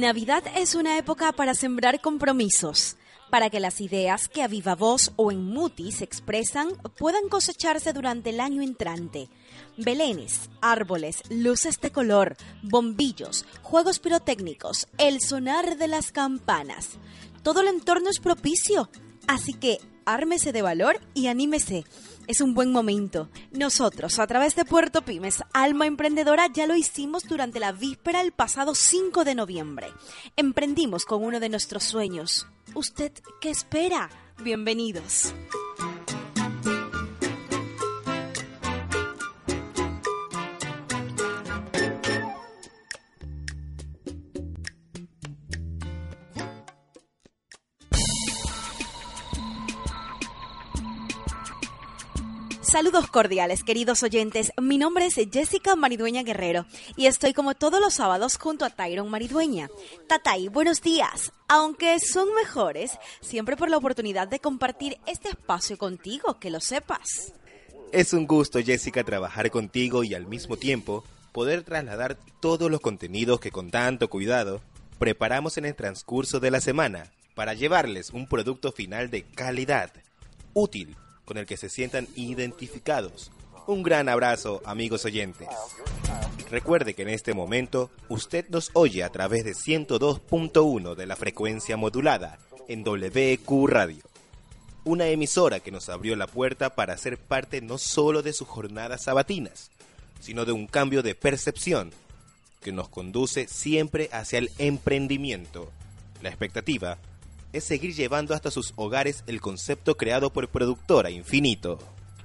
Navidad es una época para sembrar compromisos, para que las ideas que a viva voz o en muti se expresan puedan cosecharse durante el año entrante. Belenes, árboles, luces de color, bombillos, juegos pirotécnicos, el sonar de las campanas. Todo el entorno es propicio, así que ármese de valor y anímese es un buen momento. Nosotros, a través de Puerto Pymes, Alma Emprendedora, ya lo hicimos durante la víspera el pasado 5 de noviembre. Emprendimos con uno de nuestros sueños. ¿Usted qué espera? Bienvenidos. Saludos cordiales, queridos oyentes. Mi nombre es Jessica Maridueña Guerrero y estoy como todos los sábados junto a Tyron Maridueña. Tatay, buenos días. Aunque son mejores, siempre por la oportunidad de compartir este espacio contigo, que lo sepas. Es un gusto, Jessica, trabajar contigo y al mismo tiempo poder trasladar todos los contenidos que con tanto cuidado preparamos en el transcurso de la semana para llevarles un producto final de calidad, útil con el que se sientan identificados. Un gran abrazo, amigos oyentes. Recuerde que en este momento usted nos oye a través de 102.1 de la frecuencia modulada en WQ Radio. Una emisora que nos abrió la puerta para ser parte no solo de sus jornadas sabatinas, sino de un cambio de percepción que nos conduce siempre hacia el emprendimiento. La expectativa es seguir llevando hasta sus hogares el concepto creado por Productora Infinito.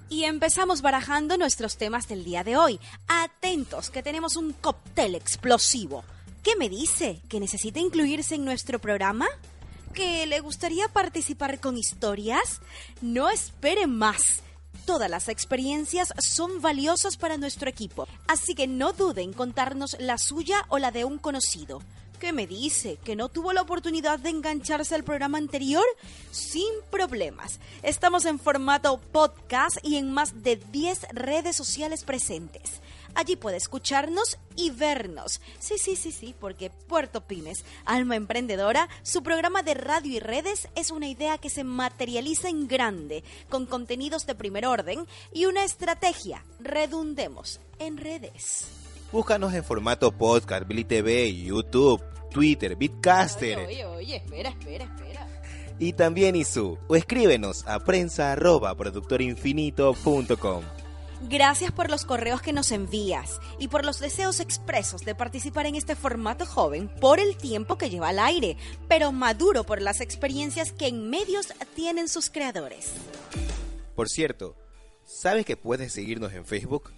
Y empezamos barajando nuestros temas del día de hoy. Atentos, que tenemos un cóctel explosivo. ¿Qué me dice? ¿Que necesita incluirse en nuestro programa? ¿Que le gustaría participar con historias? No espere más. Todas las experiencias son valiosas para nuestro equipo, así que no duden en contarnos la suya o la de un conocido. ¿Qué me dice? ¿Que no tuvo la oportunidad de engancharse al programa anterior? Sin problemas. Estamos en formato podcast y en más de 10 redes sociales presentes. Allí puede escucharnos y vernos. Sí, sí, sí, sí, porque Puerto Pymes, Alma Emprendedora, su programa de radio y redes es una idea que se materializa en grande, con contenidos de primer orden y una estrategia. Redundemos en redes. Búscanos en formato podcast, Billy TV, YouTube, Twitter, Bitcaster. Oye, oye, espera, espera, espera. Y también ISU. O escríbenos a prensa arroba productorinfinito.com. Gracias por los correos que nos envías y por los deseos expresos de participar en este formato joven por el tiempo que lleva al aire, pero maduro por las experiencias que en medios tienen sus creadores. Por cierto, ¿sabes que puedes seguirnos en Facebook?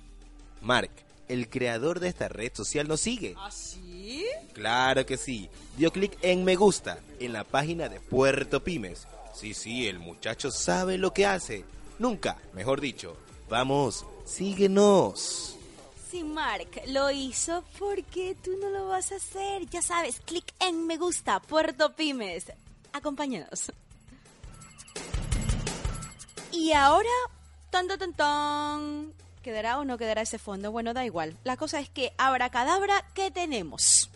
Mark, el creador de esta red social nos sigue. ¿Ah, sí? Claro que sí. Dio clic en me gusta en la página de Puerto Pymes. Sí, sí, el muchacho sabe lo que hace. Nunca, mejor dicho. Vamos, síguenos. Si Mark lo hizo, ¿por qué tú no lo vas a hacer? Ya sabes, clic en me gusta, Puerto Pymes. Acompáñanos. Y ahora, tan tan tan tan. ¿Quedará o no quedará ese fondo? Bueno, da igual. La cosa es que, abracadabra, ¿qué tenemos?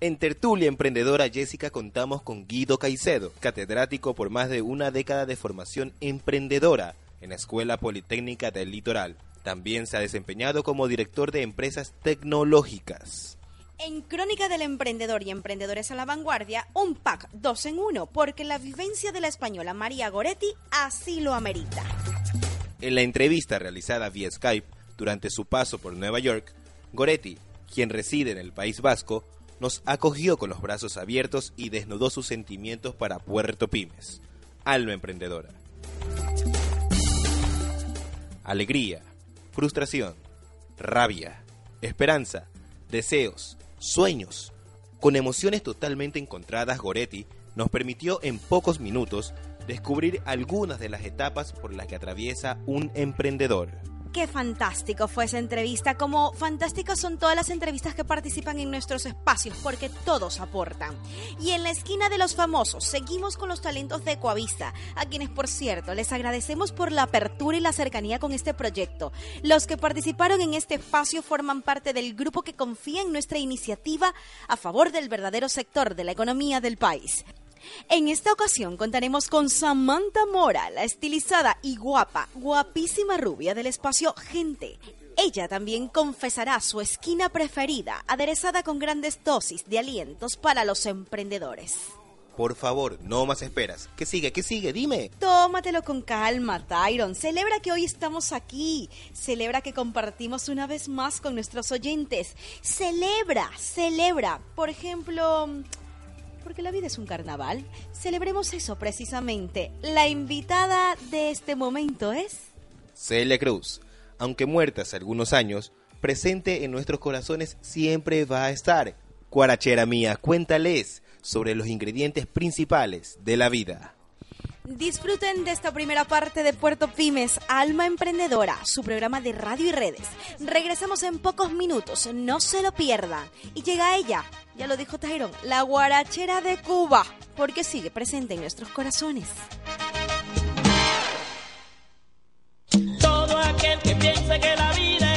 En Tertulia Emprendedora Jessica contamos con Guido Caicedo, catedrático por más de una década de formación emprendedora en la Escuela Politécnica del Litoral. También se ha desempeñado como director de empresas tecnológicas. En Crónica del Emprendedor y Emprendedores a la Vanguardia, un pack dos en uno, porque la vivencia de la española María Goretti así lo amerita. En la entrevista realizada vía Skype durante su paso por Nueva York, Goretti, quien reside en el País Vasco, nos acogió con los brazos abiertos y desnudó sus sentimientos para Puerto Pymes, alma emprendedora. Alegría, frustración, rabia, esperanza, deseos, sueños. Con emociones totalmente encontradas, Goretti nos permitió en pocos minutos descubrir algunas de las etapas por las que atraviesa un emprendedor. Qué fantástico fue esa entrevista, como fantásticas son todas las entrevistas que participan en nuestros espacios, porque todos aportan. Y en la esquina de los famosos, seguimos con los talentos de Coavista, a quienes por cierto les agradecemos por la apertura y la cercanía con este proyecto. Los que participaron en este espacio forman parte del grupo que confía en nuestra iniciativa a favor del verdadero sector de la economía del país. En esta ocasión contaremos con Samantha Mora, la estilizada y guapa, guapísima rubia del espacio Gente. Ella también confesará su esquina preferida, aderezada con grandes dosis de alientos para los emprendedores. Por favor, no más esperas. ¿Qué sigue? ¿Qué sigue? Dime. Tómatelo con calma, Tyron. Celebra que hoy estamos aquí. Celebra que compartimos una vez más con nuestros oyentes. Celebra, celebra. Por ejemplo, porque la vida es un carnaval. Celebremos eso precisamente. La invitada de este momento es... Celia Cruz. Aunque muerta hace algunos años, presente en nuestros corazones siempre va a estar. Cuarachera mía, cuéntales sobre los ingredientes principales de la vida. Disfruten de esta primera parte de Puerto Pymes, Alma Emprendedora, su programa de radio y redes. Regresamos en pocos minutos, no se lo pierdan. Y llega ella, ya lo dijo Tyron, la guarachera de Cuba, porque sigue presente en nuestros corazones. Todo aquel que piense que la vida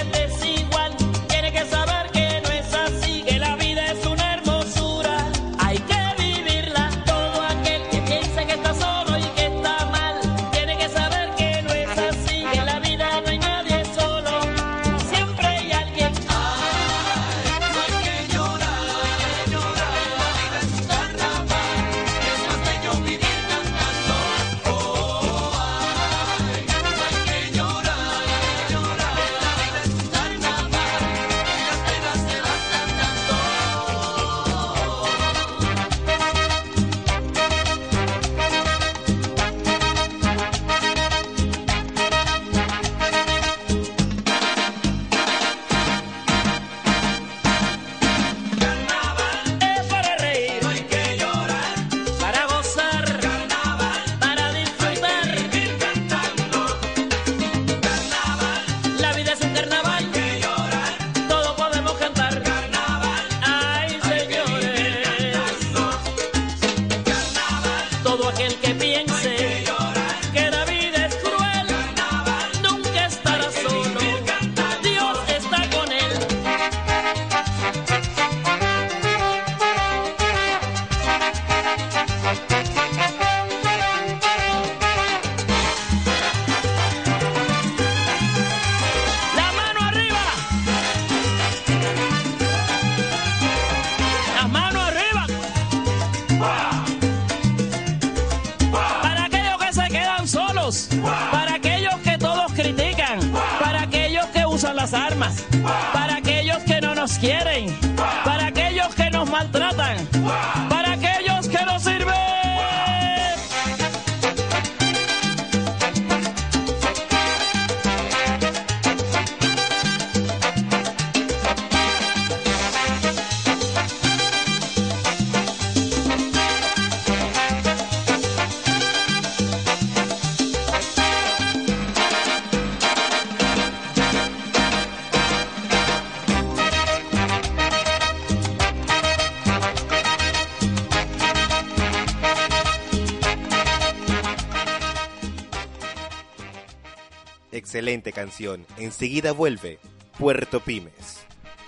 Excelente canción. Enseguida vuelve Puerto Pymes,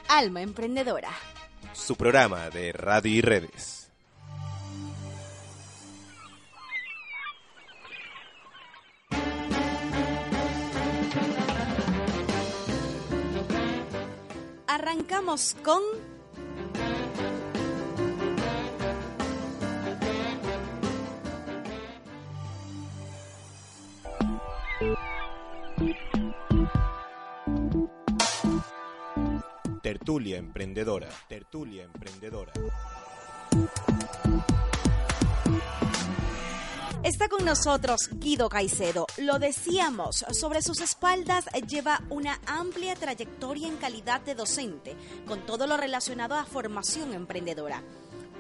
Alma Emprendedora. su programa de radio y redes. Arrancamos con... Emprendedora. Tertulia Emprendedora. Está con nosotros Guido Caicedo. Lo decíamos, sobre sus espaldas lleva una amplia trayectoria en calidad de docente, con todo lo relacionado a formación emprendedora.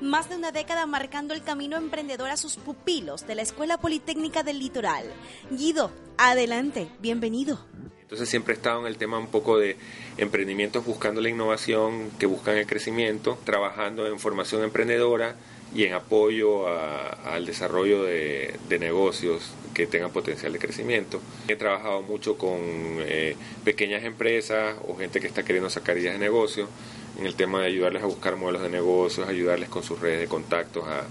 Más de una década marcando el camino emprendedor a sus pupilos de la Escuela Politécnica del Litoral. Guido, adelante, bienvenido. Entonces siempre he estado en el tema un poco de emprendimientos buscando la innovación, que buscan el crecimiento, trabajando en formación emprendedora y en apoyo al desarrollo de, negocios que tengan potencial de crecimiento. He trabajado mucho con eh, pequeñas empresas o gente que está queriendo sacar ideas de negocio en el tema de ayudarles a buscar modelos de negocios, ayudarles con sus redes de contactos a,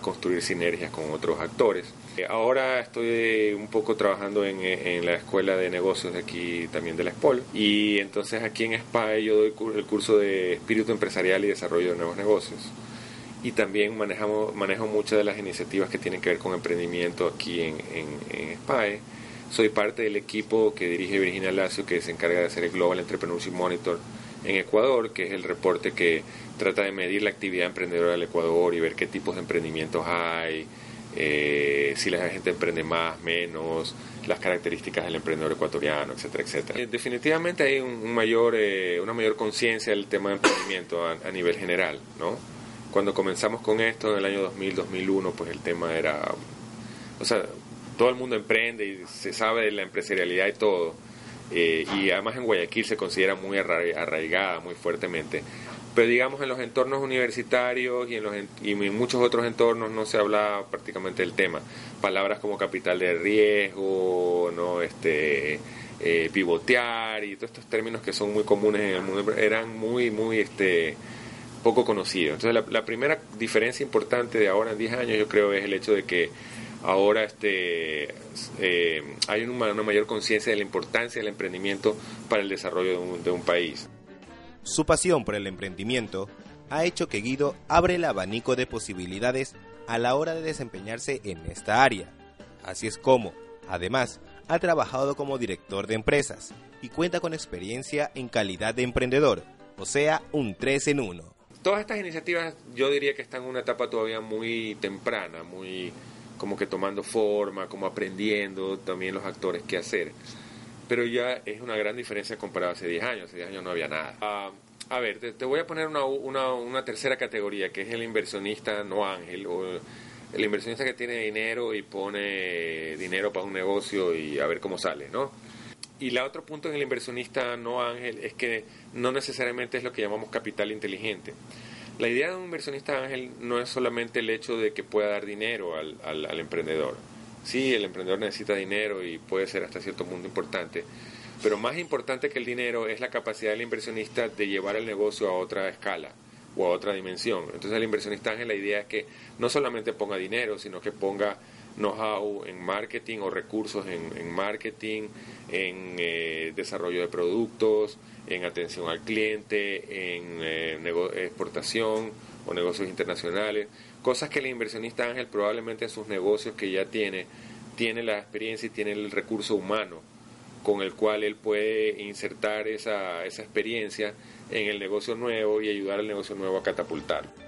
construir sinergias con otros actores. Eh, ahora estoy un poco trabajando en, en, la escuela de negocios de aquí también de la SPOL y entonces aquí en SPAE yo doy el curso de espíritu empresarial y desarrollo de nuevos negocios y también manejamos, manejo muchas de las iniciativas que tienen que ver con emprendimiento aquí en, en, SPAE. Soy parte del equipo que dirige Virginia Lacio que se encarga de hacer el Global Entrepreneurship Monitor en Ecuador, que es el reporte que trata de medir la actividad emprendedora del Ecuador y ver qué tipos de emprendimientos hay, eh, si la gente emprende más, menos, las características del emprendedor ecuatoriano, etcétera, etcétera. Eh, definitivamente hay un, mayor, eh, una mayor conciencia del tema de emprendimiento a, nivel general, ¿no? Cuando comenzamos con esto en el año 2000, 2001, pues el tema era, o sea, todo el mundo emprende y se sabe de la empresarialidad y todo, eh, y además en Guayaquil se considera muy arraigada muy fuertemente. Pero digamos en los entornos universitarios y en, los, y en muchos otros entornos no se habla prácticamente del tema. Palabras como capital de riesgo, no este eh, pivotear y todos estos términos que son muy comunes en el mundo eran muy muy este poco conocidos. Entonces la, primera diferencia importante de ahora en 10 años yo creo es el hecho de que ahora este, eh, hay una, mayor conciencia de la importancia del emprendimiento para el desarrollo de un, país. Su pasión por el emprendimiento ha hecho que Guido abre el abanico de posibilidades a la hora de desempeñarse en esta área. Así es como, además, ha trabajado como director de empresas y cuenta con experiencia en calidad de emprendedor, o sea, un 3 en 1. Todas estas iniciativas yo diría que están en una etapa todavía muy temprana, muy como que tomando forma, como aprendiendo también los actores qué hacer. Pero ya es una gran diferencia comparado a hace 10 años, hace 10 años no había nada. Ah, a ver, te, voy a poner una, una, una, tercera categoría, que es el inversionista no ángel, o el inversionista que tiene dinero y pone dinero para un negocio y a ver cómo sale, ¿no? Y la otro punto en el inversionista no ángel es que no necesariamente es lo que llamamos capital inteligente. La idea de un inversionista ángel no es solamente el hecho de que pueda dar dinero al, al, emprendedor. Sí, el emprendedor necesita dinero y puede ser hasta cierto punto importante, pero más importante que el dinero es la capacidad del inversionista de llevar el negocio a otra escala o a otra dimensión. Entonces el inversionista ángel la idea es que no solamente ponga dinero, sino que ponga know-how en marketing o recursos en, marketing, en eh, desarrollo de productos, en atención al cliente, en eh, exportación o negocios internacionales, cosas que el inversionista Ángel probablemente en sus negocios que ya tiene, tiene la experiencia y tiene el recurso humano con el cual él puede insertar esa, esa experiencia en el negocio nuevo y ayudar al negocio nuevo a catapultar.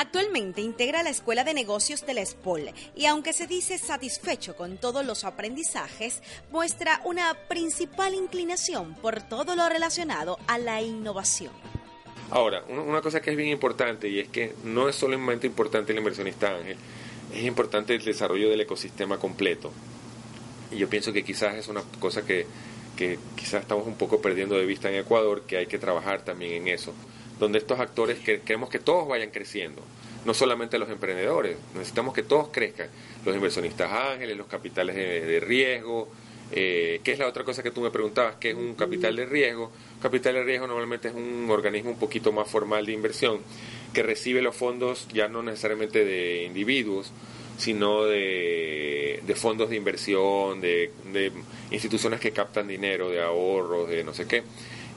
Actualmente integra la Escuela de Negocios de la SPOL y aunque se dice satisfecho con todos los aprendizajes, muestra una principal inclinación por todo lo relacionado a la innovación. Ahora, una cosa que es bien importante y es que no es solamente importante el inversionista ángel, es importante el desarrollo del ecosistema completo. Y yo pienso que quizás es una cosa que, que quizás estamos un poco perdiendo de vista en Ecuador, que hay que trabajar también en eso donde estos actores que queremos que todos vayan creciendo, no solamente los emprendedores, necesitamos que todos crezcan, los inversionistas ángeles, los capitales de, riesgo, eh, ¿qué es la otra cosa que tú me preguntabas? ¿Qué es un capital de riesgo? Capital de riesgo normalmente es un organismo un poquito más formal de inversión que recibe los fondos ya no necesariamente de individuos, sino de, fondos de inversión, de, de instituciones que captan dinero, de ahorros, de no sé qué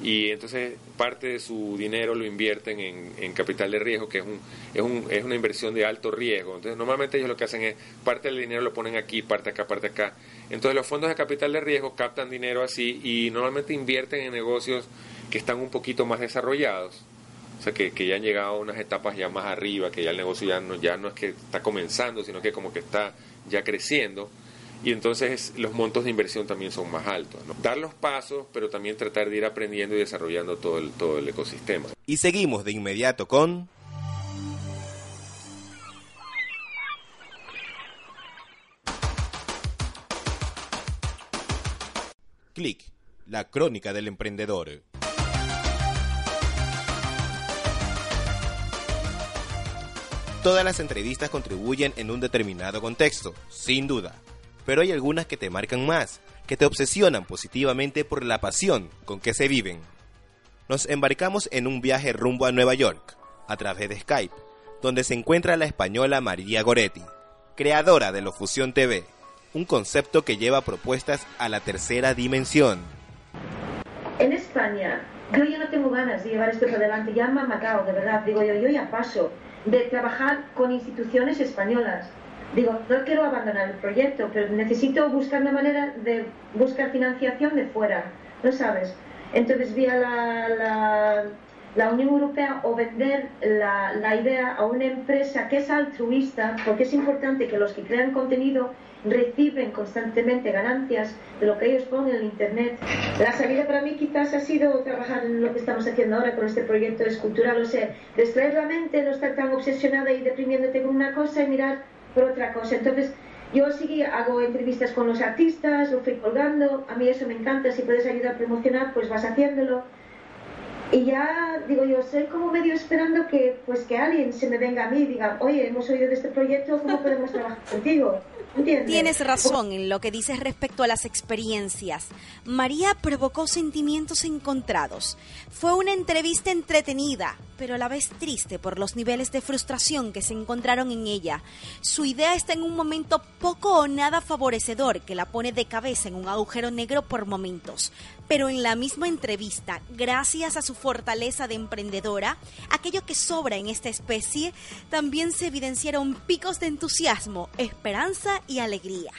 y entonces parte de su dinero lo invierten en, capital de riesgo, que es, un, es, un, es una inversión de alto riesgo. Entonces normalmente ellos lo que hacen es parte del dinero lo ponen aquí, parte acá, parte acá. Entonces los fondos de capital de riesgo captan dinero así y normalmente invierten en negocios que están un poquito más desarrollados. O sea, que, que ya han llegado a unas etapas ya más arriba, que ya el negocio ya no, ya no es que está comenzando, sino que como que está ya creciendo y entonces los montos de inversión también son más altos. Dar los pasos, pero también tratar de ir aprendiendo y desarrollando todo el, todo el ecosistema. Y seguimos de inmediato con... Clic, la crónica del emprendedor. Todas las entrevistas contribuyen en un determinado contexto, sin duda, pero hay algunas que te marcan más, que te obsesionan positivamente por la pasión con que se viven. Nos embarcamos en un viaje rumbo a Nueva York, a través de Skype, donde se encuentra la española María Goretti, creadora de Lofusión TV, un concepto que lleva propuestas a la tercera dimensión. En España, yo ya no tengo ganas de llevar esto por delante, ya me han matado, de verdad, digo yo, yo ya paso de trabajar con instituciones españolas. Digo, no quiero abandonar el proyecto, pero necesito buscar una manera de buscar financiación de fuera, ¿no sabes? Entonces, vía la, la, la Unión Europea o vender la, la idea a una empresa que es altruista, porque es importante que los que crean contenido reciben constantemente ganancias de lo que ellos ponen en Internet. La salida para mí quizás ha sido trabajar en lo que estamos haciendo ahora con este proyecto escultural, o sea, distraer la mente, no estar tan obsesionada y deprimiéndote con una cosa y mirar por otra cosa. Entonces, yo sí hago entrevistas con los artistas, lo fui colgando, a mí eso me encanta, si puedes ayudar a promocionar, pues vas haciéndolo. Y ya, digo yo, soy como medio esperando que, pues, que alguien se me venga a mí y diga, oye, hemos oído de este proyecto, ¿cómo podemos trabajar contigo? ¿Entiendes? Tienes razón en lo que dices respecto a las experiencias. María provocó sentimientos encontrados. Fue una entrevista entretenida, pero a la vez triste por los niveles de frustración que se encontraron en ella. Su idea está en un momento poco o nada favorecedor que la pone de cabeza en un agujero negro por momentos. Pero en la misma entrevista, gracias a su fortaleza de emprendedora, aquello que sobra en esta especie, también se evidenciaron picos de entusiasmo, esperanza y alegría.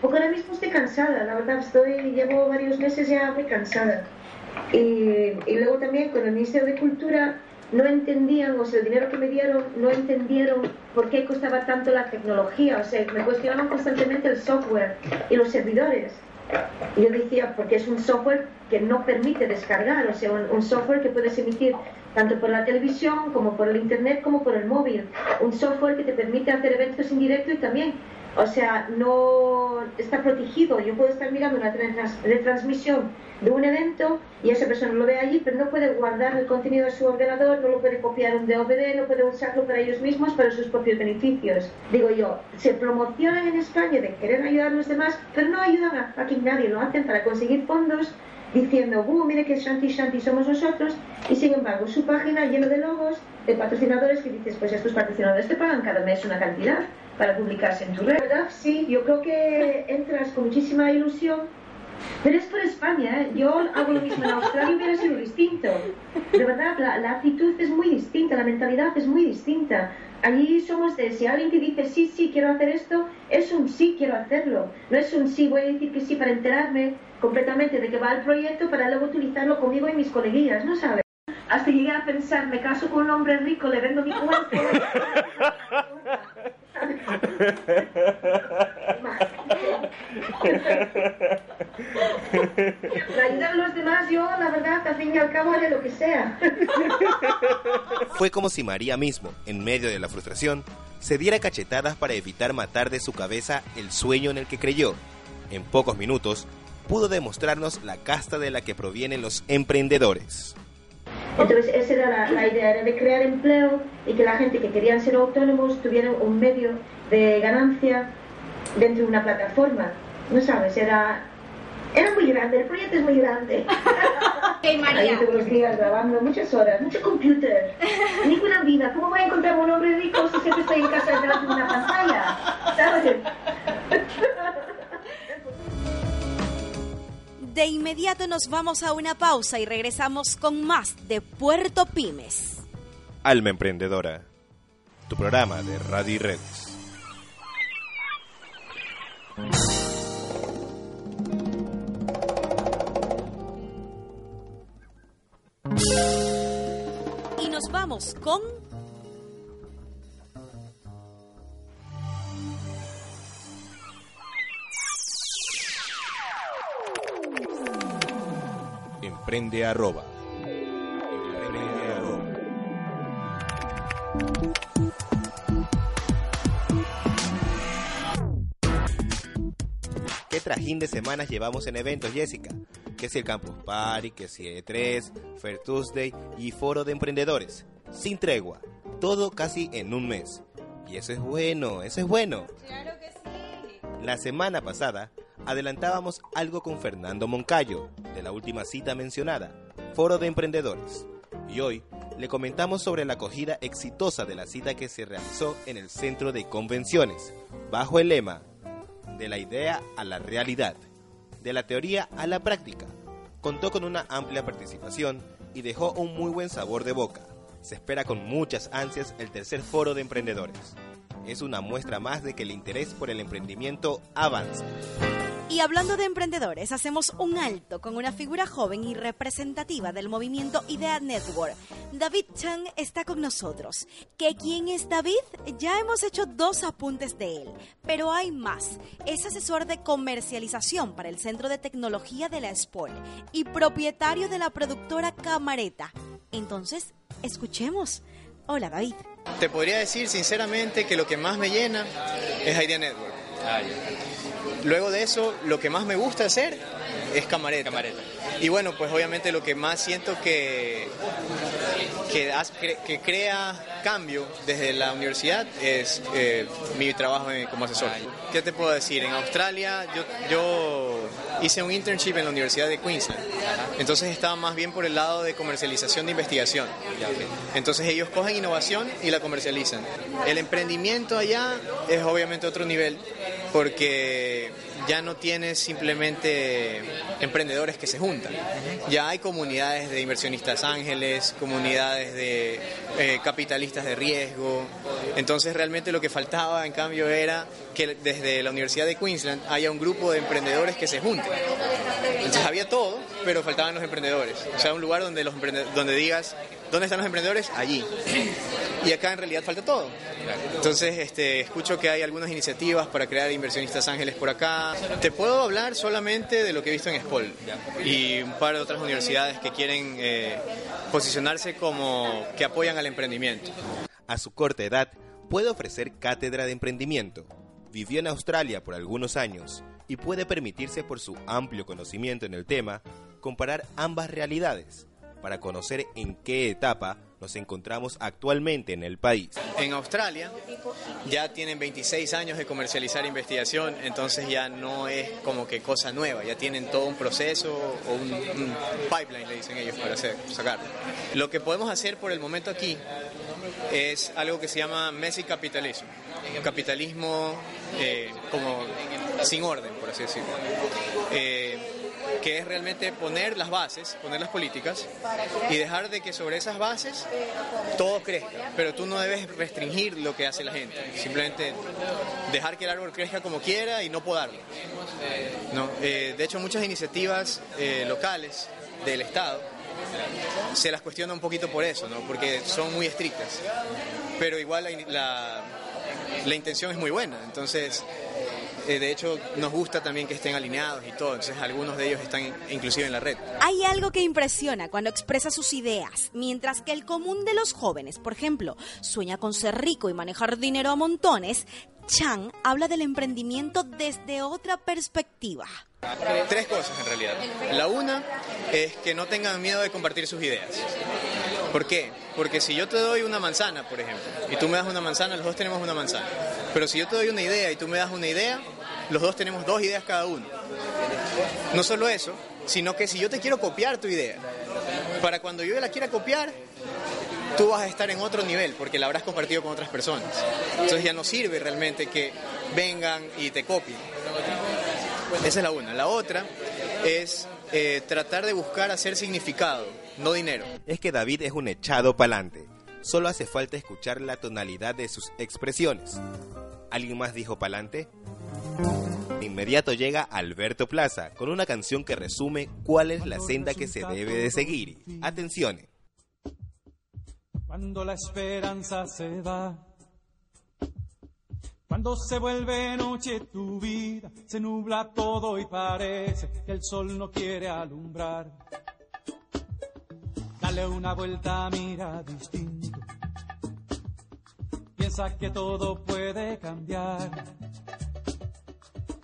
Porque ahora mismo estoy cansada, la verdad, estoy, llevo varios meses ya muy cansada. Y, y luego también con el Ministerio de Cultura no entendían, o sea, el dinero que me dieron, no entendieron por qué costaba tanto la tecnología, o sea, me cuestionaban constantemente el software y los servidores. Yo decía, porque es un software que no permite descargar, o sea, un, un, software que puedes emitir tanto por la televisión como por el internet como por el móvil. Un software que te permite hacer eventos en directo y también, o sea, no está protegido. Yo puedo estar mirando una retransmisión de un evento y esa persona lo ve allí, pero no puede guardar el contenido de su ordenador, no lo puede copiar un DVD, no puede usarlo para ellos mismos, para sus propios beneficios. Digo yo, se promocionan en España de querer ayudar a los demás, pero no ayudan a fucking nadie, lo hacen para conseguir fondos diciendo, uh, mire que Shanti Shanti somos nosotros, y sin embargo su página llena de logos, de patrocinadores que dices, pues estos patrocinadores te pagan cada mes una cantidad para publicarse en tu red, ¿verdad? Sí, yo creo que entras con muchísima ilusión pero es por España, ¿eh? yo hago lo mismo en Australia hubiera sido distinto. De verdad, la, la, actitud es muy distinta, la mentalidad es muy distinta. Allí somos de, si alguien te dice sí, sí, quiero hacer esto, es un sí, quiero hacerlo. No es un sí, voy a decir que sí para enterarme completamente de que va el proyecto para luego utilizarlo conmigo y mis coleguillas, ¿no sabes? Hasta llegué a pensar, me caso con un hombre rico, le vendo mi cuerpo. Los demás, yo, la verdad, al fin y al cabo, haré lo que sea. Fue como si María mismo, en medio de la frustración, se diera cachetadas para evitar matar de su cabeza el sueño en el que creyó. En pocos minutos, pudo demostrarnos la casta de la que provienen los emprendedores. Entonces esa era la, la, idea, era de crear empleo y que la gente que querían ser autónomos tuvieran un medio de ganancia dentro de una plataforma. No sabes, era, era muy grande, el proyecto es muy grande. Hey, María. Ahí todos los días grabando, muchas horas, mucho computer, ninguna vida. ¿Cómo voy a encontrar un hombre rico si siempre estoy en casa delante de una pantalla? ¿Sabes? De inmediato nos vamos a una pausa y regresamos con más de Puerto Pymes. Alma Emprendedora, tu programa de radio y redes. Y nos vamos con Emprende arroba. Qué trajín de semanas llevamos en eventos, Jessica. Que si el Campus Party, que si E3, Fair Tuesday y Foro de Emprendedores. Sin tregua. Todo casi en un mes. Y eso es bueno, eso es bueno. Claro que sí. La semana pasada adelantábamos algo con Fernando Moncayo, de la última cita mencionada, Foro de Emprendedores. Y hoy le comentamos sobre la acogida exitosa de la cita que se realizó en el Centro de Convenciones, bajo el lema De la idea a la realidad, de la teoría a la práctica. Contó con una amplia participación y dejó un muy buen sabor de boca. Se espera con muchas ansias el tercer foro de emprendedores. Es una muestra más de que el interés por el emprendimiento avanza. Y hablando de emprendedores, hacemos un alto con una figura joven y representativa del movimiento Idea Network. David Chang está con nosotros. ¿Que quién es David? Ya hemos hecho dos apuntes de él, pero hay más. Es asesor de comercialización para el Centro de Tecnología de la SPOL y propietario de la productora Camareta. Entonces, escuchemos. Hola David. Te podría decir sinceramente que lo que más me llena es Idea Network. Luego de eso, lo que más me gusta hacer es camareta. Y bueno, pues obviamente lo que más siento que, que, que crea cambio desde la universidad es eh, mi trabajo como asesor. ¿Qué te puedo decir? En Australia yo, yo hice un internship en la Universidad de Queensland. Entonces estaba más bien por el lado de comercialización de investigación. Entonces ellos cogen innovación y la comercializan. El emprendimiento allá es obviamente otro nivel porque ya no tienes simplemente emprendedores que se juntan. Ya hay comunidades de inversionistas ángeles, comunidades de eh, capitalistas de riesgo. Entonces realmente lo que faltaba en cambio era que desde la Universidad de Queensland haya un grupo de emprendedores que se junten. Entonces había todo, pero faltaban los emprendedores. O sea, un lugar donde, los donde digas, ¿dónde están los emprendedores? Allí. Y acá en realidad falta todo. Entonces, este, escucho que hay algunas iniciativas para crear inversionistas ángeles por acá. Te puedo hablar solamente de lo que he visto en SPOL y un par de otras universidades que quieren eh, posicionarse como que apoyan al emprendimiento. A su corta edad, puede ofrecer cátedra de emprendimiento. Vivió en Australia por algunos años y puede permitirse por su amplio conocimiento en el tema comparar ambas realidades para conocer en qué etapa nos encontramos actualmente en el país. En Australia ya tienen 26 años de comercializar investigación, entonces ya no es como que cosa nueva, ya tienen todo un proceso o un, un pipeline, le dicen ellos, para hacer, sacarlo. Lo que podemos hacer por el momento aquí es algo que se llama messy capitalism, capitalismo eh, como sin orden, por así decirlo. Eh, que es realmente poner las bases, poner las políticas y dejar de que sobre esas bases todo crezca, pero tú no debes restringir lo que hace la gente, simplemente dejar que el árbol crezca como quiera y no podarlo. No, eh, de hecho, muchas iniciativas eh, locales del Estado se las cuestiona un poquito por eso, ¿no? porque son muy estrictas, pero igual la, la, la intención es muy buena, entonces eh, de hecho nos gusta también que estén alineados y todo, entonces algunos de ellos están inclusive en la red. Hay algo que impresiona cuando expresa sus ideas, mientras que el común de los jóvenes, por ejemplo, sueña con ser rico y manejar dinero a montones, Chang habla del emprendimiento desde otra perspectiva. Tres cosas en realidad. La una es que no tengan miedo de compartir sus ideas. ¿Por qué? Porque si yo te doy una manzana, por ejemplo, y tú me das una manzana, los dos tenemos una manzana. Pero si yo te doy una idea y tú me das una idea, los dos tenemos dos ideas cada uno. No solo eso, sino que si yo te quiero copiar tu idea, para cuando yo la quiera copiar, tú vas a estar en otro nivel porque la habrás compartido con otras personas. Entonces ya no sirve realmente que vengan y te copien. Esa es la una. La otra es eh, tratar de buscar hacer significado, no dinero. Es que David es un echado pa'lante. Solo hace falta escuchar la tonalidad de sus expresiones. ¿Alguien más dijo pa'lante? De inmediato llega Alberto Plaza con una canción que resume cuál es la senda que se debe de seguir. Atención. Cuando la esperanza se va, cuando se vuelve noche tu vida, se nubla todo y parece que el sol no quiere alumbrar. Dale una vuelta, mira distinto. Piensa que todo puede cambiar.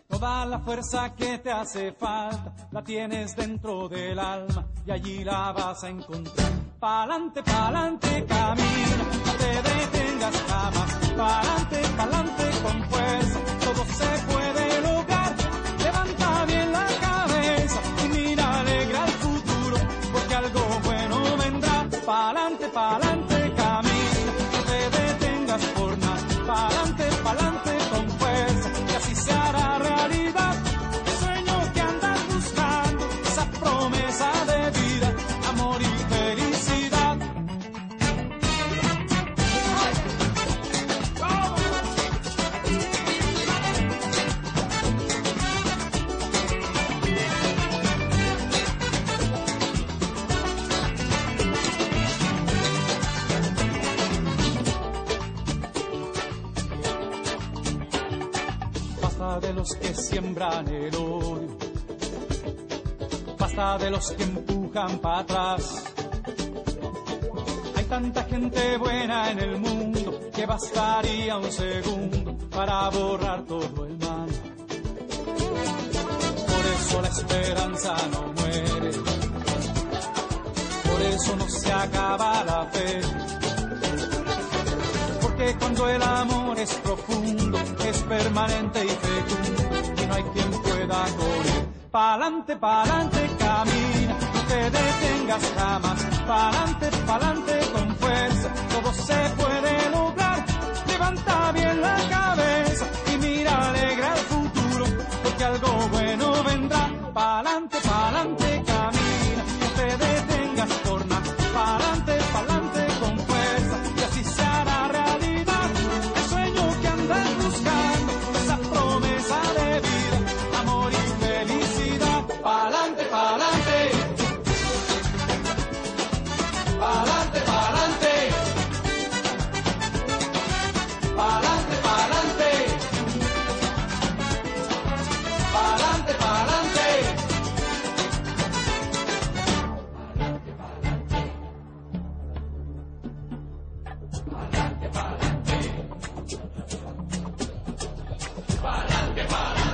Toda la fuerza que te hace falta la tienes dentro del alma y allí la vas a encontrar. Pa'lante, pa'lante, camina, no te detengas jamás. Pa'lante, pa'lante con fuerza, todo se puede lograr. Levanta bien la cabeza y mira alegra el futuro, porque algo bueno vendrá. Pa'lante, pa'lante, Basta de los que siembran el odio. Basta de los que empujan para atrás. Hay tanta gente buena en el mundo que bastaría un segundo para borrar todo el mal. Por eso la esperanza no muere. Por eso no se acaba la fe. Cuando el amor es profundo, es permanente y fecundo, y no hay quien pueda correr. Pa'lante, pa'lante, camina, no te detengas jamás. Pa'lante, pa'lante con fuerza, todo se puede lograr. Levanta bien la cabeza y mira alegra el futuro, porque algo bueno vendrá. Pa'lante, pa'lante, Pa'lante,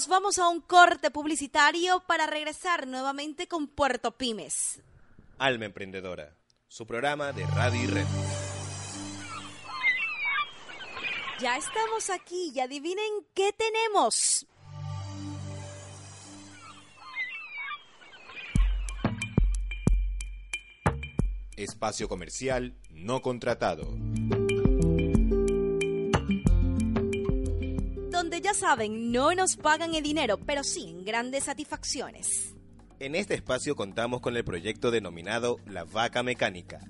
Nos vamos a un corte publicitario para regresar nuevamente con Puerto Pymes. Alma Emprendedora, su programa de radio y red. Ya estamos aquí y adivinen qué tenemos. Espacio comercial no contratado. Ya saben, no nos pagan el dinero, pero sí grandes satisfacciones. En este espacio contamos con el proyecto denominado La Vaca Mecánica,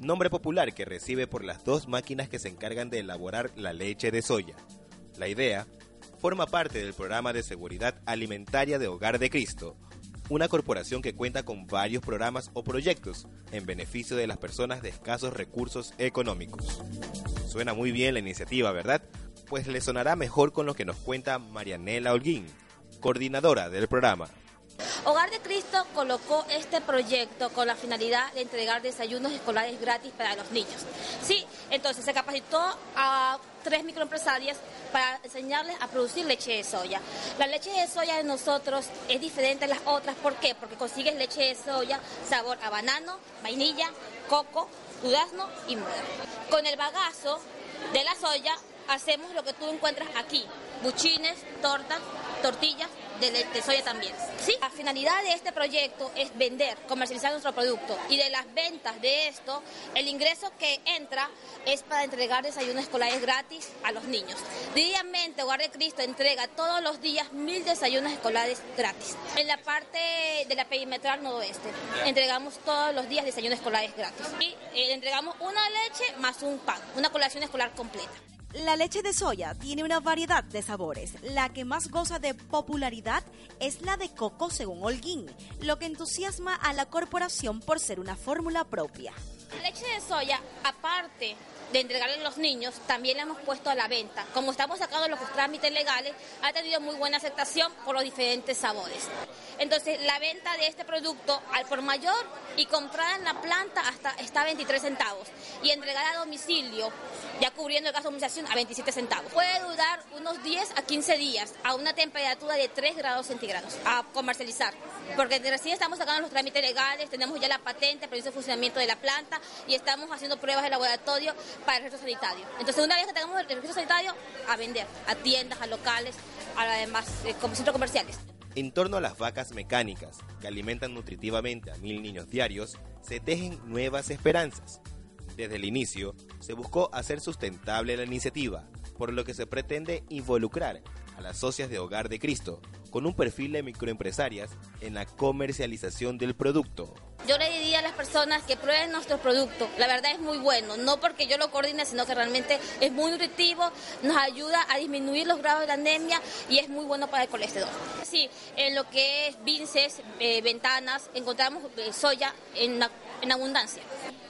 nombre popular que recibe por las dos máquinas que se encargan de elaborar la leche de soya. La idea forma parte del programa de seguridad alimentaria de Hogar de Cristo, una corporación que cuenta con varios programas o proyectos en beneficio de las personas de escasos recursos económicos. Suena muy bien la iniciativa, ¿verdad? Pues le sonará mejor con lo que nos cuenta Marianela Holguín, coordinadora del programa. Hogar de Cristo colocó este proyecto con la finalidad de entregar desayunos escolares gratis para los niños. Sí, entonces se capacitó a tres microempresarias para enseñarles a producir leche de soya. La leche de soya de nosotros es diferente a las otras, ¿por qué? Porque consigues leche de soya sabor a banano, vainilla, coco, durazno y miel. Con el bagazo de la soya hacemos lo que tú encuentras aquí, buchines, tortas, tortillas, de, soya también. ¿sí? La finalidad de este proyecto es vender, comercializar nuestro producto y de las ventas de esto, el ingreso que entra es para entregar desayunos escolares gratis a los niños. Diariamente Hogar de Cristo entrega todos los días mil desayunos escolares gratis. En la parte de la perimetral noroeste entregamos todos los días desayunos escolares gratis y eh, entregamos una leche más un pan, una colación escolar completa. La leche de soya tiene una variedad de sabores. La que más goza de popularidad es la de coco según Holguín, lo que entusiasma a la corporación por ser una fórmula propia. La leche de soya, aparte de entregarle a los niños, también la hemos puesto a la venta. Como estamos sacando los trámites legales, ha tenido muy buena aceptación por los diferentes sabores. Entonces, la venta de este producto al por mayor y comprada en la planta hasta está a 23 centavos y entregada a domicilio, ya cubriendo el gasto de comercialización, a 27 centavos. Puede durar unos 10 a 15 días a una temperatura de 3 grados centígrados a comercializar, porque recién estamos sacando los trámites legales, tenemos ya la patente, permiso de funcionamiento de la planta y estamos haciendo pruebas de laboratorio para el registro sanitario. Entonces, una vez que tengamos el registro sanitario, a vender a tiendas, a locales, a demás eh, como centros comerciales. En torno a las vacas mecánicas, que alimentan nutritivamente a mil niños diarios, se tejen nuevas esperanzas. Desde el inicio, se buscó hacer sustentable la iniciativa, por lo que se pretende involucrar a las socias de Hogar de Cristo con un perfil de microempresarias en la comercialización del producto. Yo le diría a las personas que prueben nuestro producto. La verdad es muy bueno, no porque yo lo coordine, sino que realmente es muy nutritivo, nos ayuda a disminuir los grados de anemia y es muy bueno para el colesterol. Sí, en lo que es vinces, eh, ventanas, encontramos eh, soya en, en abundancia.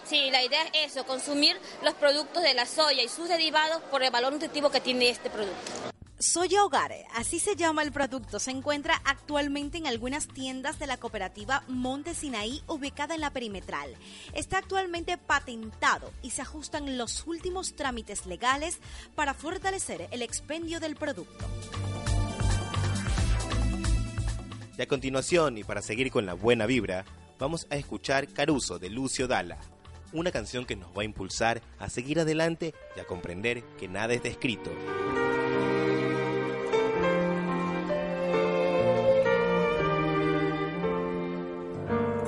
Sí, la idea es eso, consumir los productos de la soya y sus derivados por el valor nutritivo que tiene este producto. Soya Hogar, así se llama el producto, se encuentra actualmente en algunas tiendas de la cooperativa Monte Sinaí ubicada en la perimetral. Está actualmente patentado y se ajustan los últimos trámites legales para fortalecer el expendio del producto. Y a continuación, y para seguir con la buena vibra, vamos a escuchar Caruso de Lucio Dalla, una canción que nos va a impulsar a seguir adelante y a comprender que nada está escrito.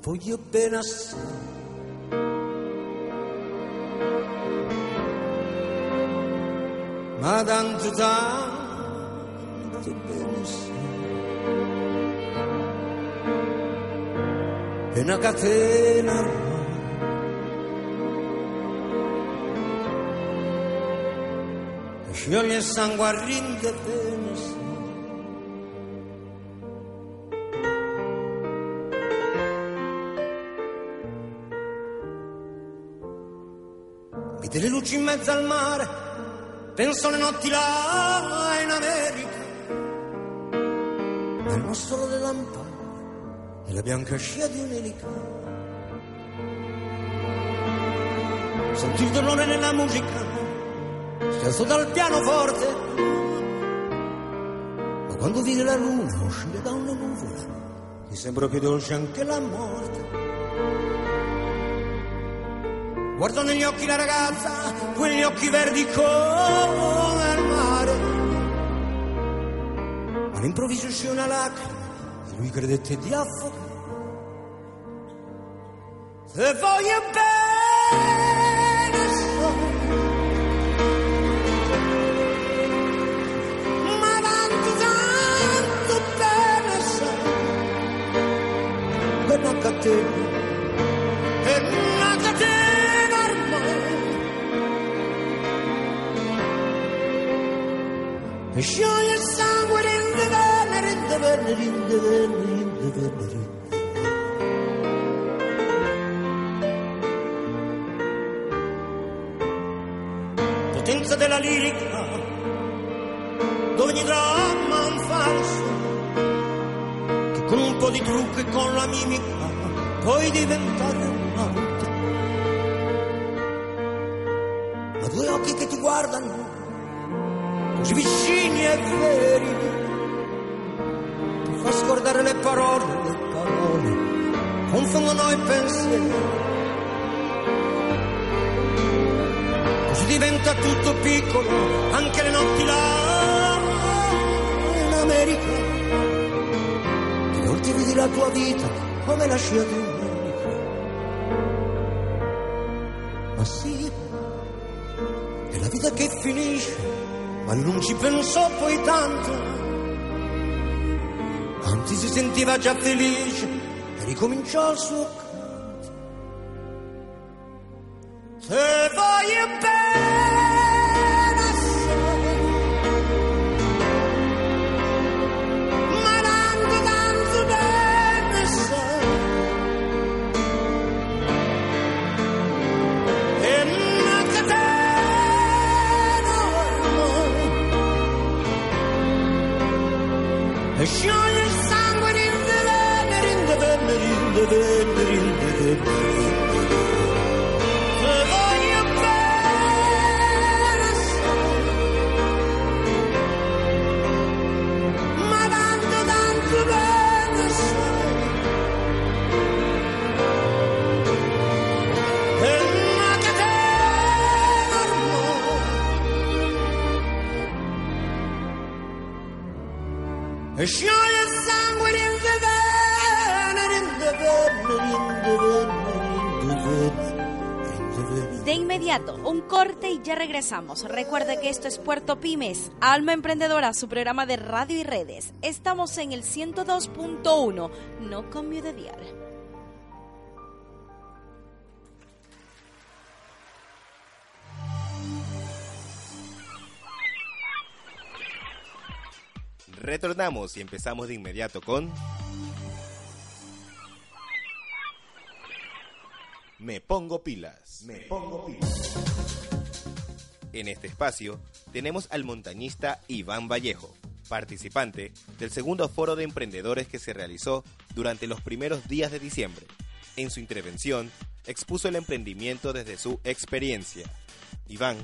te voy apenas. Ma tanto tanto benissimo e una catena. Scioglie il sangue a rinde benissimo sai Vedi le luci in mezzo al mare, penso alle notti là in America. Nel mostro delle lampade e la bianca scia di un'elica. Senti il dolore nella musica, scherzo dal pianoforte. Ma quando vedi la luna uscire da una nuvola, ti sembra più dolce anche la morte. Guardo negli occhi la ragazza, quegli occhi verdi come il mare. All'improvviso uscì una lacrima e lui credette di affogare. Se voglio bene so, scioglie il sangue in the burner, in the burner, in the burner, in the burner. Potenza della lirica, d'ogni dramma un falso, che con un po' di trucco e con la mimica puoi diventare vicini e veri, ti fa scordare le parole, le parole, confondono i pensieri. Così diventa tutto piccolo, anche le notti là in America. Ti volti vedi la tua vita come la scia di un'unica. Ma sì, è la vita che finisce, ma non ci pensò poi tanto. Anzi si sentiva già felice e ricominciò il suo canto. Te voglio bene ya regresamos. Recuerde que esto es Puerto Pymes, Alma Emprendedora, su programa de radio y redes. Estamos en el 102.1, no cambio de dial. Retornamos y empezamos de inmediato con... Me pongo pilas. Me pongo pilas. En este espacio tenemos al montañista Iván Vallejo, participante del segundo foro de emprendedores que se realizó durante los primeros días de diciembre. En su intervención expuso el emprendimiento desde su experiencia. Iván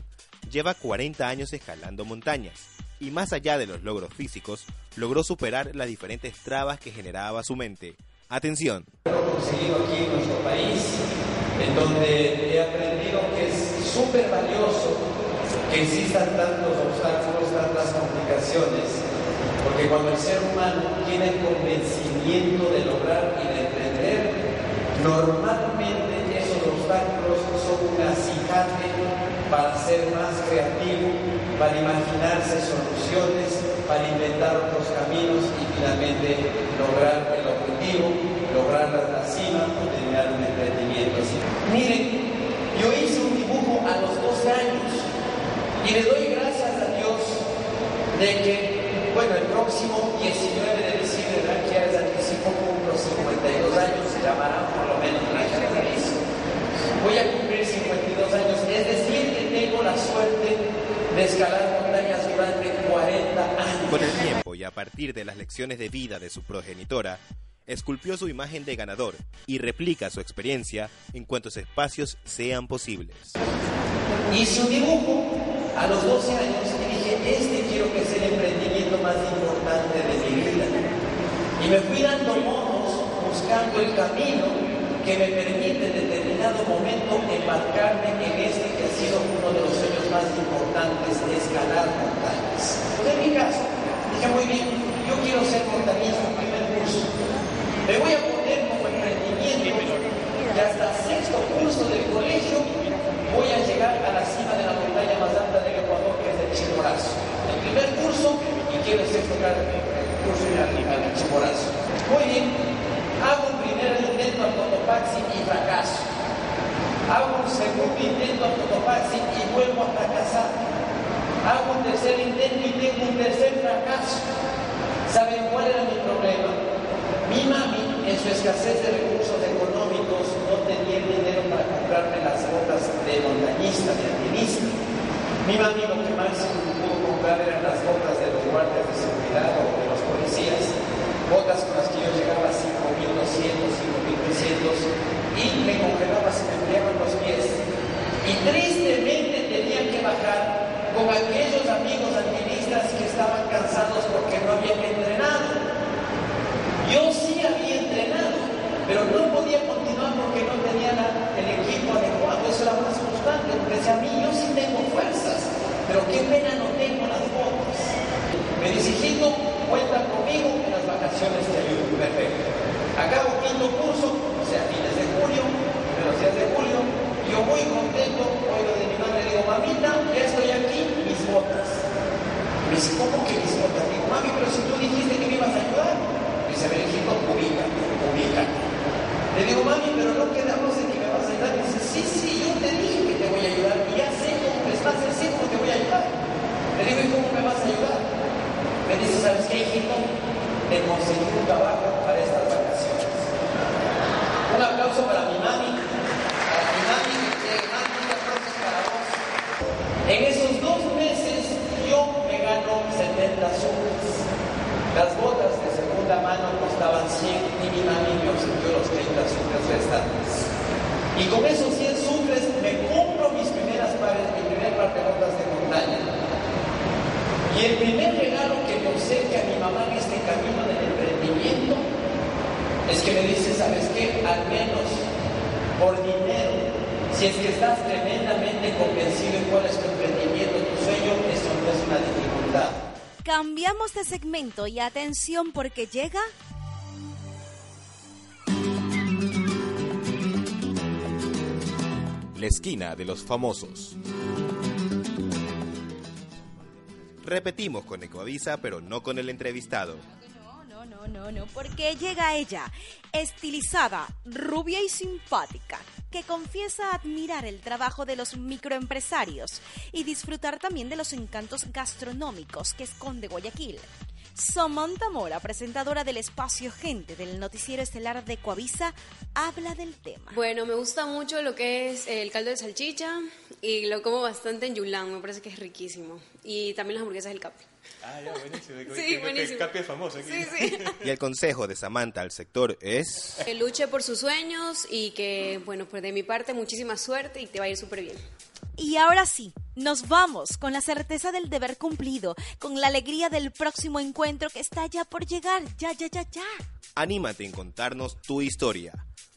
lleva 40 años escalando montañas y más allá de los logros físicos, logró superar las diferentes trabas que generaba su mente. Atención. aquí en nuestro país, en donde he aprendido que es súper valioso existan tantos obstáculos, tantas complicaciones, porque cuando el ser humano tiene el convencimiento de lograr y de emprender, normalmente esos obstáculos son un acicate para ser más creativo, para imaginarse soluciones, para inventar otros caminos y finalmente lograr el objetivo, lograr la cima o terminar un emprendimiento. Miren, yo hice un dibujo a los 12 años y le doy gracias a Dios de que, bueno, el próximo 19 de diciembre, Rancheras de Anticipo cumplo 52 años, se llamará por lo menos Anticipo. Voy a cumplir 52 años, es decir, que tengo la suerte de escalar montañas durante 40 años. Con el tiempo y a partir de las lecciones de vida de su progenitora, esculpió su imagen de ganador y replica su experiencia en cuantos espacios sean posibles. Hice un dibujo a los 12 años y dije, este quiero que sea el emprendimiento más importante de mi vida. Y me fui dando modos buscando el camino que me permite en determinado momento embarcarme en este que ha sido uno de los sueños más importantes, escalar montañas. En mi caso, dije muy bien, yo quiero ser montañista, primer curso. Me voy a poner como emprendimiento y hasta sexto curso del colegio voy a llegar a la cima de la montaña más alta del Ecuador, que es el Chimborazo. El primer curso y quiero grado, el curso al, al Chimborazo. Muy bien, hago un primer intento al Cotopaxi y fracaso. Hago un segundo intento al Cotopaxi y vuelvo a fracasar. Hago un tercer intento y tengo un tercer fracaso. ¿Saben cuál era mi problema? Mi mami, en su escasez de recursos económicos, no tenía el dinero para comprarme las botas de montañista, de alpinista. Mi mami que comprar eran las botas de los guardias de seguridad o de los policías, botas con las que yo llegaba a 5 5.200, 5.300 y me congelaba, se me enfriaban los pies. Y tristemente tenía que bajar con aquellos amigos alpinistas que estaban cansados porque no habían entrenado. Yo sí había entrenado, pero no podía continuar porque no tenía la- el equipo adecuado. Eso era más frustrante, porque decía, a mí yo sí tengo fuerzas, pero qué pena no tengo las botas. Me dice, "Hijito, cuenta conmigo en las vacaciones te ayudo. Perfecto. Acabo quinto curso, o sea, fines de julio, primeros días de julio, y yo muy contento, oigo de mi madre, le digo, mamita, ya estoy aquí, mis botas. Me dice, ¿cómo que mis botas? Digo, mami, pero si tú dijiste que me ibas a ayudar. Me dice, a ver, hijito, ubícate, ubícate. Le digo, mami, pero no quedamos en que me vas a ayudar. Me dice, sí, sí, yo te dije que te voy a ayudar y ya sé cómo es más sé cómo te voy a ayudar. Le digo, ¿y cómo me vas a ayudar? Me dice, ¿sabes qué, hijito? Te conseguí un trabajo para estas vacaciones. Un aplauso para mi mami, para mi mami, que mami, un aplauso para vos. En esos dos meses yo me gano 70 sucres. Las botas de segunda mano costaban 100 y mi mami me obsequió los 30 sucres restantes. Y con esos 100 sucres me compro mis primeras pares, mi primer par de botas de montaña. Y el primer regalo que me obsequia mi mamá en este camino del emprendimiento es que me dice, ¿sabes qué? Al menos por dinero, si es que estás tremendamente convencido en cuál es tu emprendimiento, tu sueño, eso no es una dificultad. Cambiamos de segmento y atención porque llega La esquina de los famosos. Repetimos con Ecoavisa, pero no con el entrevistado. No, no, no, no, porque llega ella, estilizada, rubia y simpática, que confiesa admirar el trabajo de los microempresarios y disfrutar también de los encantos gastronómicos que esconde Guayaquil. Samantha Mora, presentadora del espacio Gente del noticiero estelar de Coavisa, habla del tema. Bueno, me gusta mucho lo que es el caldo de salchicha y lo como bastante en Yulán, me parece que es riquísimo. Y también las hamburguesas del Capi. Ah, ya, buenísimo. Sí, buenísimo. Capi es famoso aquí. Sí, sí. Y el consejo de Samantha al sector es... Que luche por sus sueños y que, bueno, pues de mi parte muchísima suerte y te va a ir súper bien. Y ahora sí, nos vamos con la certeza del deber cumplido, con la alegría del próximo encuentro que está ya por llegar, ya, ya, ya, ya. Anímate en contarnos tu historia.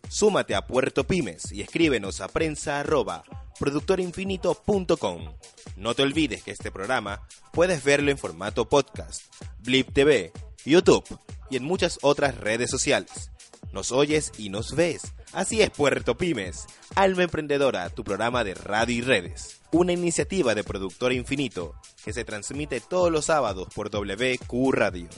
Súmate a Puerto Pymes y escríbenos a prensa arroba productorinfinito.com. No te olvides que este programa puedes verlo en formato podcast, Blip TV, YouTube y en muchas otras redes sociales. Nos oyes y nos ves. Así es Puerto Pymes, Alma Emprendedora, tu programa de radio y redes. Una iniciativa de Productor Infinito que se transmite todos los sábados por WQ Radio.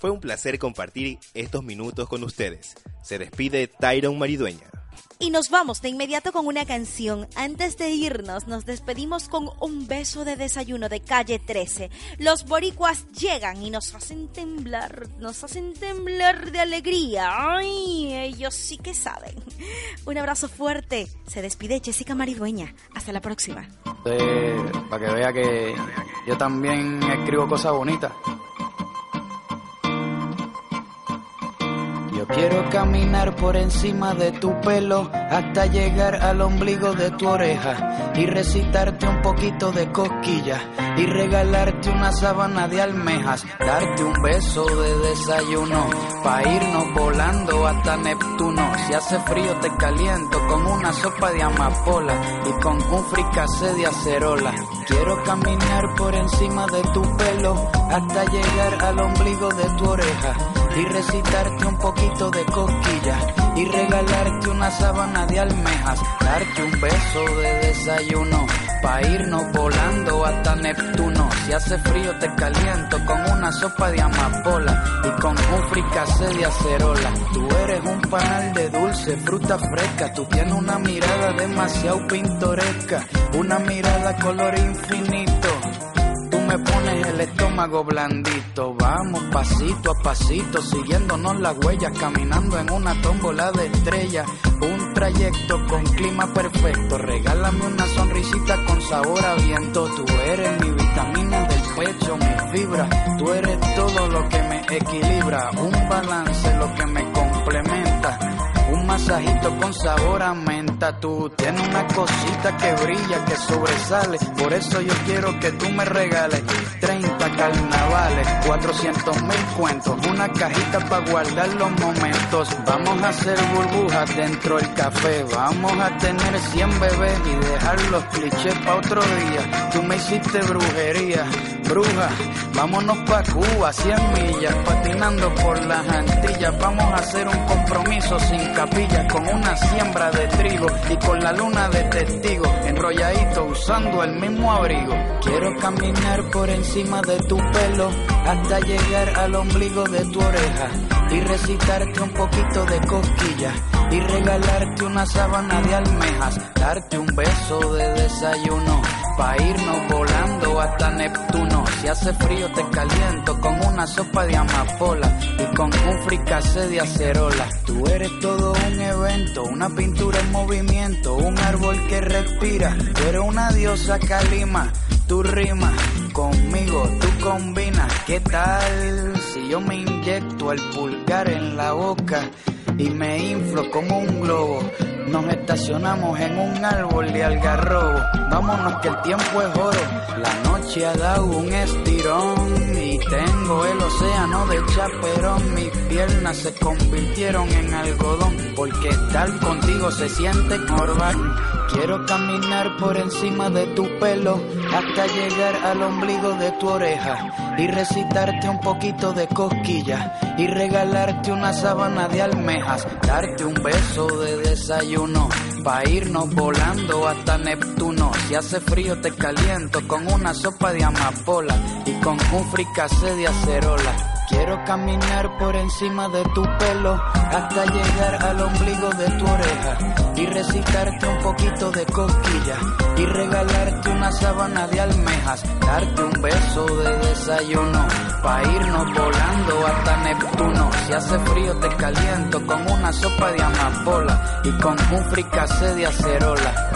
Fue un placer compartir estos minutos con ustedes. Se despide Tyron Maridueña. Y nos vamos de inmediato con una canción. Antes de irnos, nos despedimos con un beso de desayuno de calle 13. Los boricuas llegan y nos hacen temblar, nos hacen temblar de alegría. ¡Ay! Ellos sí que saben. Un abrazo fuerte. Se despide Jessica Maridueña. Hasta la próxima. para que vea que yo también escribo cosas bonitas. Quiero caminar por encima de tu pelo hasta llegar al ombligo de tu oreja y recitarte un poquito de cosquillas y regalarte una sábana de almejas, darte un beso de desayuno pa irnos volando hasta Neptuno. Si hace frío te caliento con una sopa de amapola y con un fricase de acerola. Quiero caminar por encima de tu pelo hasta llegar al ombligo de tu oreja y recitarte un poquito de cosquillas y regalarte una sábana de almejas, darte un beso de desayuno pa irnos volando hasta Neptuno. Si hace frío te caliento con una sopa de amapola y con un fricase de acerola. Tú eres un panal de dulce, fruta fresca, tú tienes una mirada demasiado pintoresca, una mirada color infinito. Tú me pones el estómago blandito, vamos pasito a pasito, siguiéndonos las huellas, caminando en una tómbola de estrellas, un trayecto con clima perfecto, regálame una sonrisita con sabor a viento, tú eres mi vitamina del pecho, mi fibra, tú eres todo lo que me equilibra, un balance lo que me complementa, masajito con sabor a menta. Tú tienes una cosita que brilla, que sobresale. Por eso yo quiero que tú me regales 30 carnavales, 400 mil cuentos, una cajita para guardar los momentos. Vamos a hacer burbujas dentro del café. Vamos a tener 100 bebés y dejar los clichés para otro día. Tú me hiciste brujería, bruja. Vámonos pa' Cuba, 100 millas, patinando por las Antillas. Vamos a hacer un compromiso sin capilla, con una siembra de trigo y con la luna de testigo, enrolladito usando el mismo abrigo. Quiero caminar por encima de tu pelo hasta llegar al ombligo de tu oreja y recitarte un poquito de cosquillas y regalarte una sábana de almejas, darte un beso de desayuno pa irnos volando hasta Neptuno. Si hace frío te caliento con una sopa de amapola y con un fricase de acerola. Tú eres todo un evento, una pintura en movimiento, un árbol que respira. Tú eres una diosa calima, tú rimas conmigo, tú combinas. ¿Qué tal si yo me inyecto el pulgar en la boca y me inflo como un globo? Nos estacionamos en un árbol de algarrobo. Vámonos que el tiempo es oro. La noche ha dado un estirón y tengo el océano de chaperón. Mis piernas se convirtieron en algodón porque estar contigo se siente corbán. Quiero caminar por encima de tu pelo hasta llegar al ombligo de tu oreja y recitarte un poquito de cosquillas y regalarte una sábana de almejas, darte un beso de desayuno. Pa irnos volando hasta Neptuno. Si hace frío te caliento con una sopa de amapola. Y con un fricase de acerola. Quiero caminar por encima de tu pelo. Hasta llegar al ombligo de tu oreja. Y recitarte un poquito de cosquilla. Y regalarte una sábana de almejas, darte un beso de desayuno pa irnos volando hasta Neptuno. Si hace frío te caliento con una sopa de amapola y con un fricase de acerola.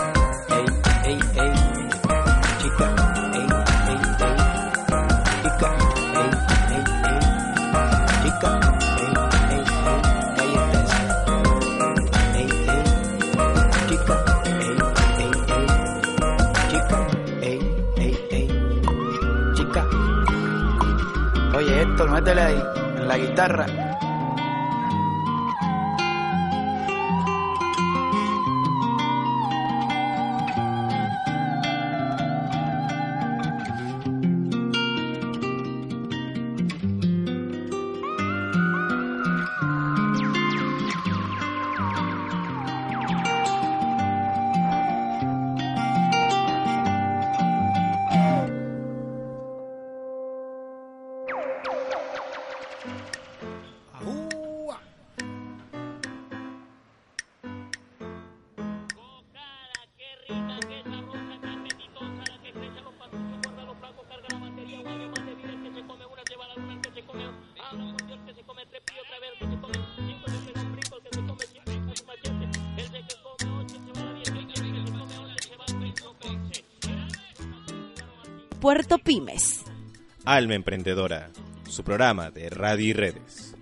En la guitarra. Puerto Pymes. Alma Emprendedora, su programa de radio y redes.